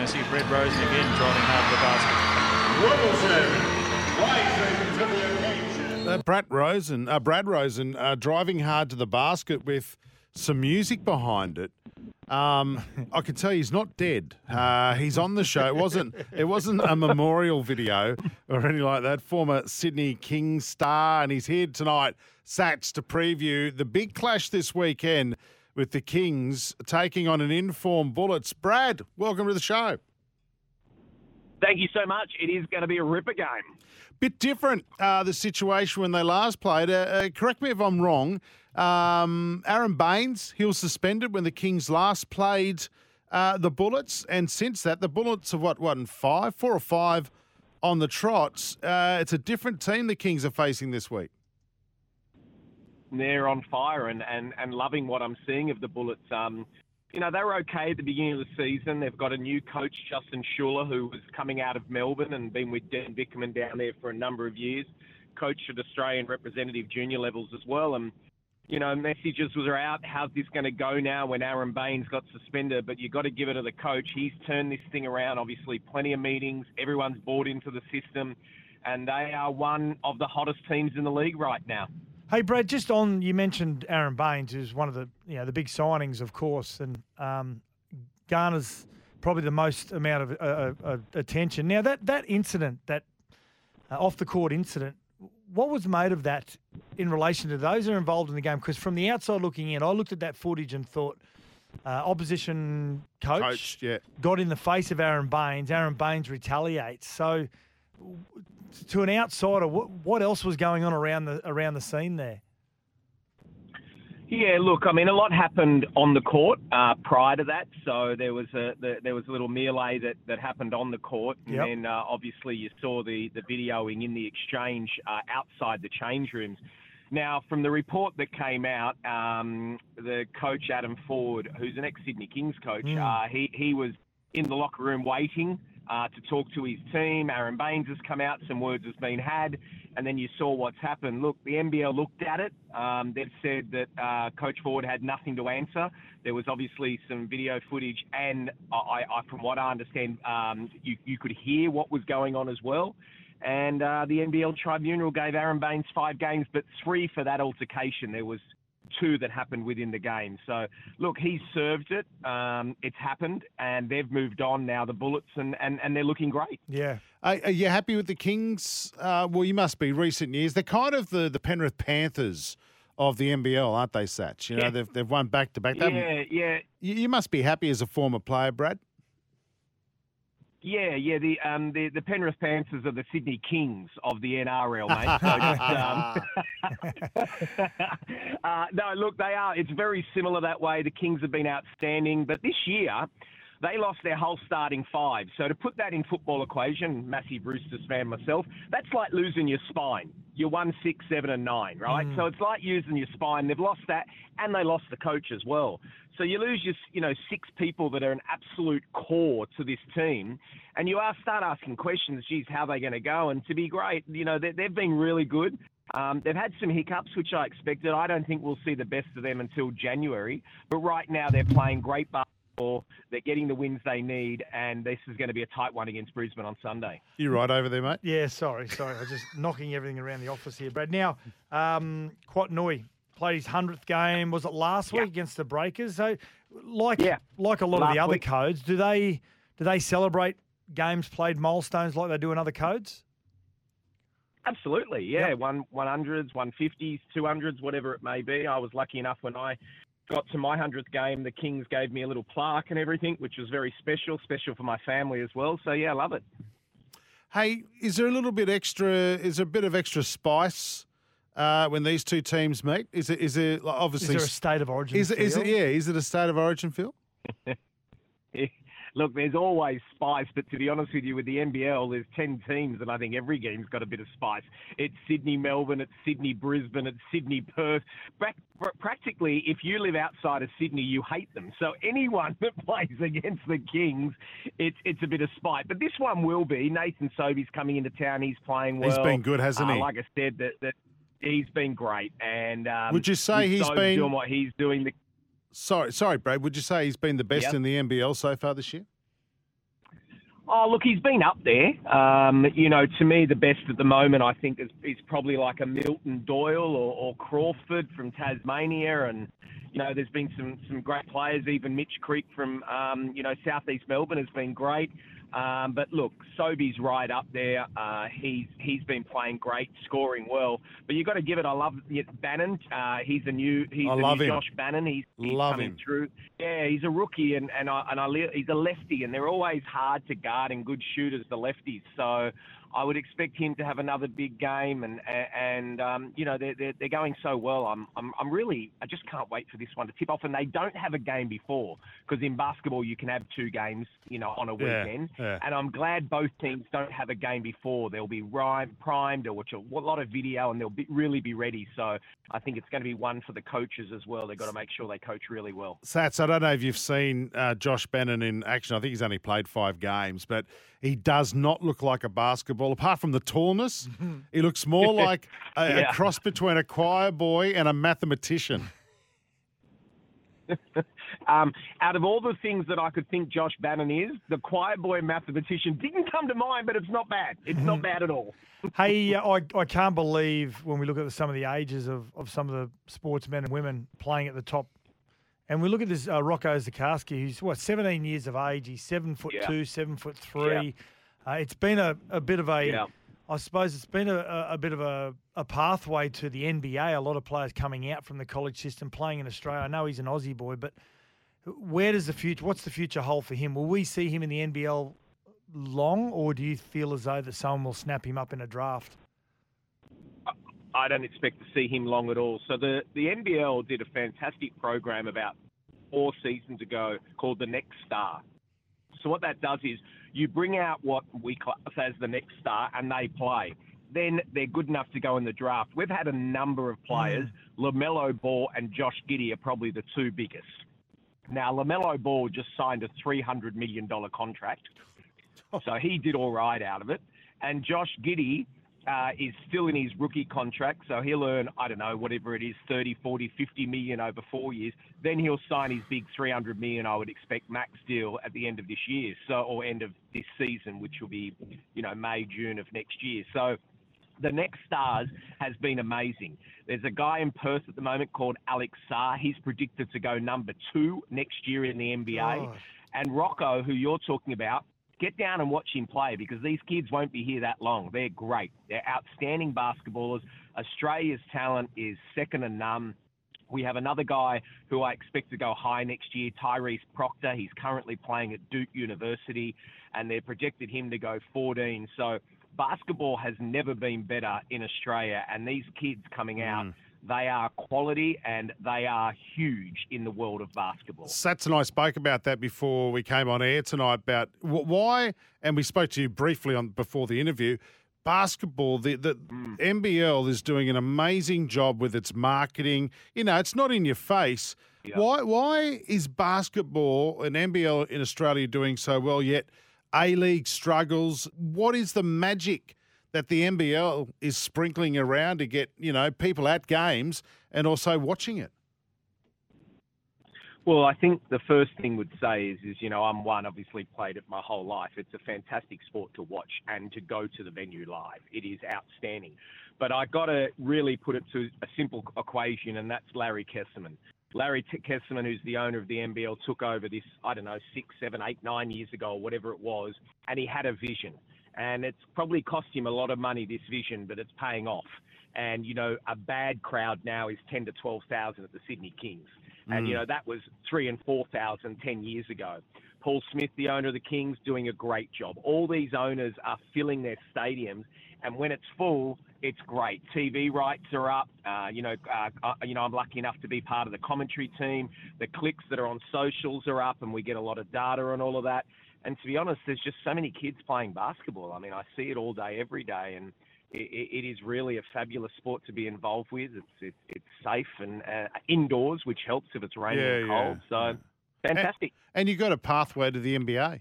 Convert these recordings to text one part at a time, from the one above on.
going to see Brad Rosen again driving hard to the basket. rising to the occasion. Uh, Brad Rosen, uh, Brad Rosen, uh, driving hard to the basket with some music behind it. Um, I can tell you he's not dead. Uh, he's on the show. It wasn't. It wasn't a memorial video or anything like that. Former Sydney Kings star, and he's here tonight, Sats, to preview the big clash this weekend with the Kings taking on an informed Bullets. Brad, welcome to the show. Thank you so much. It is going to be a ripper game. Bit different, uh, the situation when they last played. Uh, uh, correct me if I'm wrong. Um, Aron Baynes, he was suspended when the Kings last played uh, the Bullets, and since that, the Bullets have what, what, five, four or five on the trots. Uh, it's a different team the Kings are facing this week. They're on fire and, and, and loving what I'm seeing of the Bullets. Um, you know, they were okay at the beginning of the season. They've got a new coach, Justin Schueller, who was coming out of Melbourne and been with Dean Vickerman down there for a number of years, coached at Australian representative junior levels as well. And you know, messages were out. How's this going to go now when Aron Baynes got suspended? But you've got to give it to the coach. He's turned this thing around. Obviously, plenty of meetings. Everyone's bought into the system, and they are one of the hottest teams in the league right now. Hey, Brad, just on you mentioned Aron Baynes, who's one of the you know the big signings, of course, and um, garners probably the most amount of uh, uh, attention. Now that that incident, that uh, off the court incident, what was made of that in relation to those who are involved in the game? Because from the outside looking in, I looked at that footage and thought uh, opposition coach, coach yeah. got in the face of Aron Baynes. Aron Baynes retaliates. So, to an outsider, what, what else was going on around the around the scene there? Yeah, look, I mean, a lot happened on the court uh, prior to that. So there was a the, there was a little melee that, that happened on the court, and yep. then uh, obviously you saw the the videoing in the exchange uh, outside the change rooms. Now, from the report that came out, um, the coach Adam Forde, who's an ex Sydney Kings coach, mm. he he was in the locker room waiting uh, to talk to his team. Aron Baynes has come out, some words has been had, and then you saw what's happened. Look, the NBL looked at it. Um, they've said that uh, Coach Forde had nothing to answer. There was obviously some video footage, and I, I from what I understand, um, you, you could hear what was going on as well. And uh, the NBL tribunal gave Aron Baynes five games, but three for that altercation. There was two that happened within the game. So, look, he's served it. Um, it's happened, and they've moved on now, the Bullets, and, and, and they're looking great. Yeah. Are, are you happy with the Kings? Uh, well, you must be recent years. They're kind of the, the Penrith Panthers of the NBL, aren't they, Satch? You know, yeah. they've, they've won back to back. Yeah, yeah. You, you must be happy as a former player, Brad. Yeah, yeah. The um the, the Penrith Panthers are the Sydney Kings of the NRL, mate. So just, um, uh, no, look, they are. It's very similar that way. The Kings have been outstanding, but this year they lost their whole starting five. So to put that in football equation, massive Roosters fan myself, that's like losing your spine. You're one, six, seven, and nine, right? Mm. So it's like using your spine. They've lost that, and they lost the coach as well. So you lose your, you know, six people that are an absolute core to this team, and you are start asking questions. Geez, how are they going to go? And to be great, you know, they, they've been really good. Um, they've had some hiccups, which I expected. I don't think we'll see the best of them until January. But right now, they're playing great basketball they're getting the wins they need, and this is going to be a tight one against Brisbane on Sunday. You right over there, mate? Yeah, sorry, sorry. I was just knocking everything around the office here, Brad. Now, um, Kouat played his hundredth game. Was it last week against the Breakers? So, like, yeah. like a lot last of the other week. codes, do they do they celebrate games played milestones like they do in other codes? Absolutely, yeah. Yep. One one hundreds, one fifties, two hundreds, whatever it may be. I was lucky enough when I got to my 100th game, the Kings gave me a little plaque and everything, which was very special, special for my family as well. So, yeah, I love it. Hey, is there a little bit extra, is there a bit of extra spice uh, when these two teams meet? Is it, is it obviously. Is there a state of origin is it, is it, yeah, is it a state of origin feel? look, there's always spice, but to be honest with you, with the NBL, there's 10 teams, and I think every game's got a bit of spice. It's Sydney, Melbourne, it's Sydney, Brisbane, it's Sydney, Perth. Practically, if you live outside of Sydney, you hate them. So anyone that plays against the Kings, it's it's a bit of spite. But this one will be. Nathan Sobey's coming into town. He's playing well. He's been good, hasn't uh, he? Like I said, that, that he's been great. And um, would you say he's been doing what he's doing? The Sorry, sorry, Brad. Would you say he's been the best yep. in the NBL so far this year? Oh, look, he's been up there. Um, you know, to me, the best at the moment, I think, is, is probably like a Milton Doyle or, or Crawford from Tasmania. And, you know, there's been some, some great players. Even Mitch Creek from, um, you know, southeast Melbourne has been great. Um, but look, Sobey's right up there. Uh, he's he's been playing great, scoring well. But you've got to give it. I love Bannan. Uh, he's a new he's I love new him. Josh Bannan. He's, he's Love coming him. through. Yeah, he's a rookie, and and I, and I he's a lefty, and they're always hard to guard and good shooters, the lefties. So I would expect him to have another big game, and and um, you know they're, they're they're going so well. I'm I'm I'm really I just can't wait for this one to tip off, and they don't have a game before because in basketball you can have two games, you know, on a Yeah, weekend, yeah. and I'm glad both teams don't have a game before. They'll be rhyme, primed or watch a lot of video, and they'll be, really be ready. So I think it's going to be one for the coaches as well. They've got to make sure they coach really well. Sats, I don't know if you've seen uh, Josh Bannan in action. I think he's only played five games, but he does not look like a basketball. Apart from the tallness, he looks more like a, a cross between a choir boy and a mathematician. Um, out of all the things that I could think Josh Bannan is, the quiet boy mathematician didn't come to mind, but it's not bad. It's not bad at all. Hey, uh, I, I can't believe when we look at the, some of the ages of, of some of the sportsmen and women playing at the top. And we look at this uh, Rocco Zikarsky, who's what, 17 years of age. He's seven foot Yeah. two, seven foot three. Uh, it's been a, a bit of a, I Yeah. suppose it's been a, a, a bit of a, a pathway to the NBA. A lot of players coming out from the college system playing in Australia. I know he's an Aussie boy, but where does the future, what's the future hold for him? Will we see him in the NBL long, or do you feel as though that someone will snap him up in a draft? I don't expect to see him long at all. So the, the NBL did a fantastic program about four seasons ago called the Next Star. So what that does is you bring out what we class as the next star and they play. Then they're good enough to go in the draft. We've had a number of players. Hmm. LaMelo Ball and Josh Giddey are probably the two biggest. Now, LaMelo Ball just signed a $300 million contract. So he did all right out of it. And Josh Giddey uh, is still in his rookie contract, so he'll earn, I don't know, whatever it is, 30, 40, 50 million over four years. Then he'll sign his big 300 million, I would expect, max deal at the end of this year, so or end of this season, which will be, you know, May, June of next year. So the next stars has been amazing. There's a guy in Perth at the moment called Alex Sarr. He's predicted to go number two next year in the NBA. Gosh. And Rocco, who you're talking about, get down and watch him play because these kids won't be here that long. They're great. They're outstanding basketballers. Australia's talent is second to none. We have another guy who I expect to go high next year, Tyrese Proctor. He's currently playing at Duke University, and they're projected him to go 14. So basketball has never been better in Australia, and these kids coming out, mm. They are quality and they are huge in the world of basketball. Sats and I spoke about that before we came on air tonight about why, and we spoke to you briefly on before the interview. Basketball, the, the mm. NBL is doing an amazing job with its marketing. You know, it's not in your face. Yeah. Why? Why is basketball and NBL in Australia doing so well yet? A League struggles. What is the magic that the NBL is sprinkling around to get you know people at games and also watching it? Well, I think the first thing would say is, is you know, I'm one obviously played it my whole life. It's a fantastic sport to watch and to go to the venue live. It is outstanding. But I got to really put it to a simple equation, and that's Larry Kestelman. Larry Kestelman, who's the owner of the NBL, took over this, I don't know, six, seven, eight, nine years ago, or whatever it was, and he had a vision. And it's probably cost him a lot of money, this vision, but it's paying off. And, you know, a bad crowd now is 10 to 12,000 at the Sydney Kings. And, you know, that was three and 4,000 10 years ago. Paul Smith, the owner of the Kings, doing a great job. All these owners are filling their stadiums, and when it's full, it's great. TV rights are up. Uh, you know, uh, uh, you know, I'm lucky enough to be part of the commentary team. The clicks that are on socials are up, and we get a lot of data on all of that. And to be honest, there's just so many kids playing basketball. I mean, I see it all day, every day, and it, it is really a fabulous sport to be involved with. It's it's, it's safe and uh, indoors, which helps if it's raining Yeah, and cold. yeah, So fantastic. And you got a pathway to the NBA.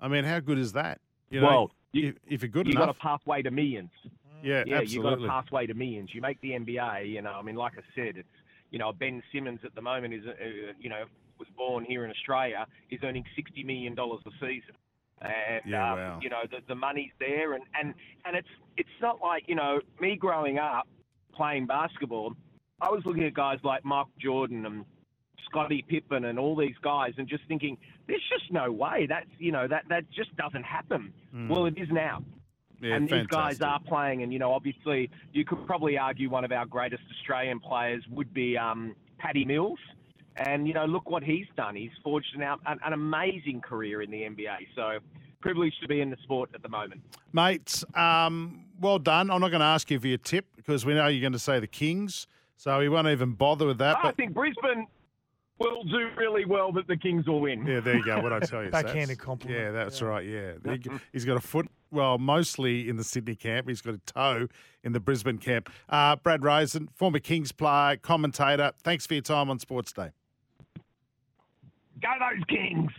I mean, how good is that? You know, well, you, if, you're good enough. you got a pathway to millions. yeah, Yeah, you got a pathway to millions. You make the NBA. You know, I mean, like I said, it's you know Ben Simmons at the moment is uh, you know was born here in Australia. is earning sixty million dollars a season. and Yeah, um, wow. you know the, the money's there, and, and and it's it's not like you know me growing up playing basketball. I was looking at guys like Mark Jordan and Scottie Pippen and all these guys, and just thinking, there's just no way that's you know that that just doesn't happen. Well, it is now Mm. Yeah, and these guys are playing. And you know, obviously, you could probably argue one of our greatest Australian players would be um, Paddy Mills. And you know, look what he's done. He's forged an, out, an, an amazing career in the NBA. So, privileged to be in the sport at the moment. Mates, um, well done. I'm not going to ask you for your tip because we know you're going to say the Kings, so we won't even bother with that. I But think Brisbane will do really well, but the Kings will win. yeah, there you go. What I tell you, Backhanded Sats. compliment. Yeah, that's right. Yeah, He- he's got a foot. Well, mostly in the Sydney camp. He's got a toe in the Brisbane camp. Uh, Brad Rosen, former Kings player, commentator. Thanks for your time on Sports Day. Go those Kings!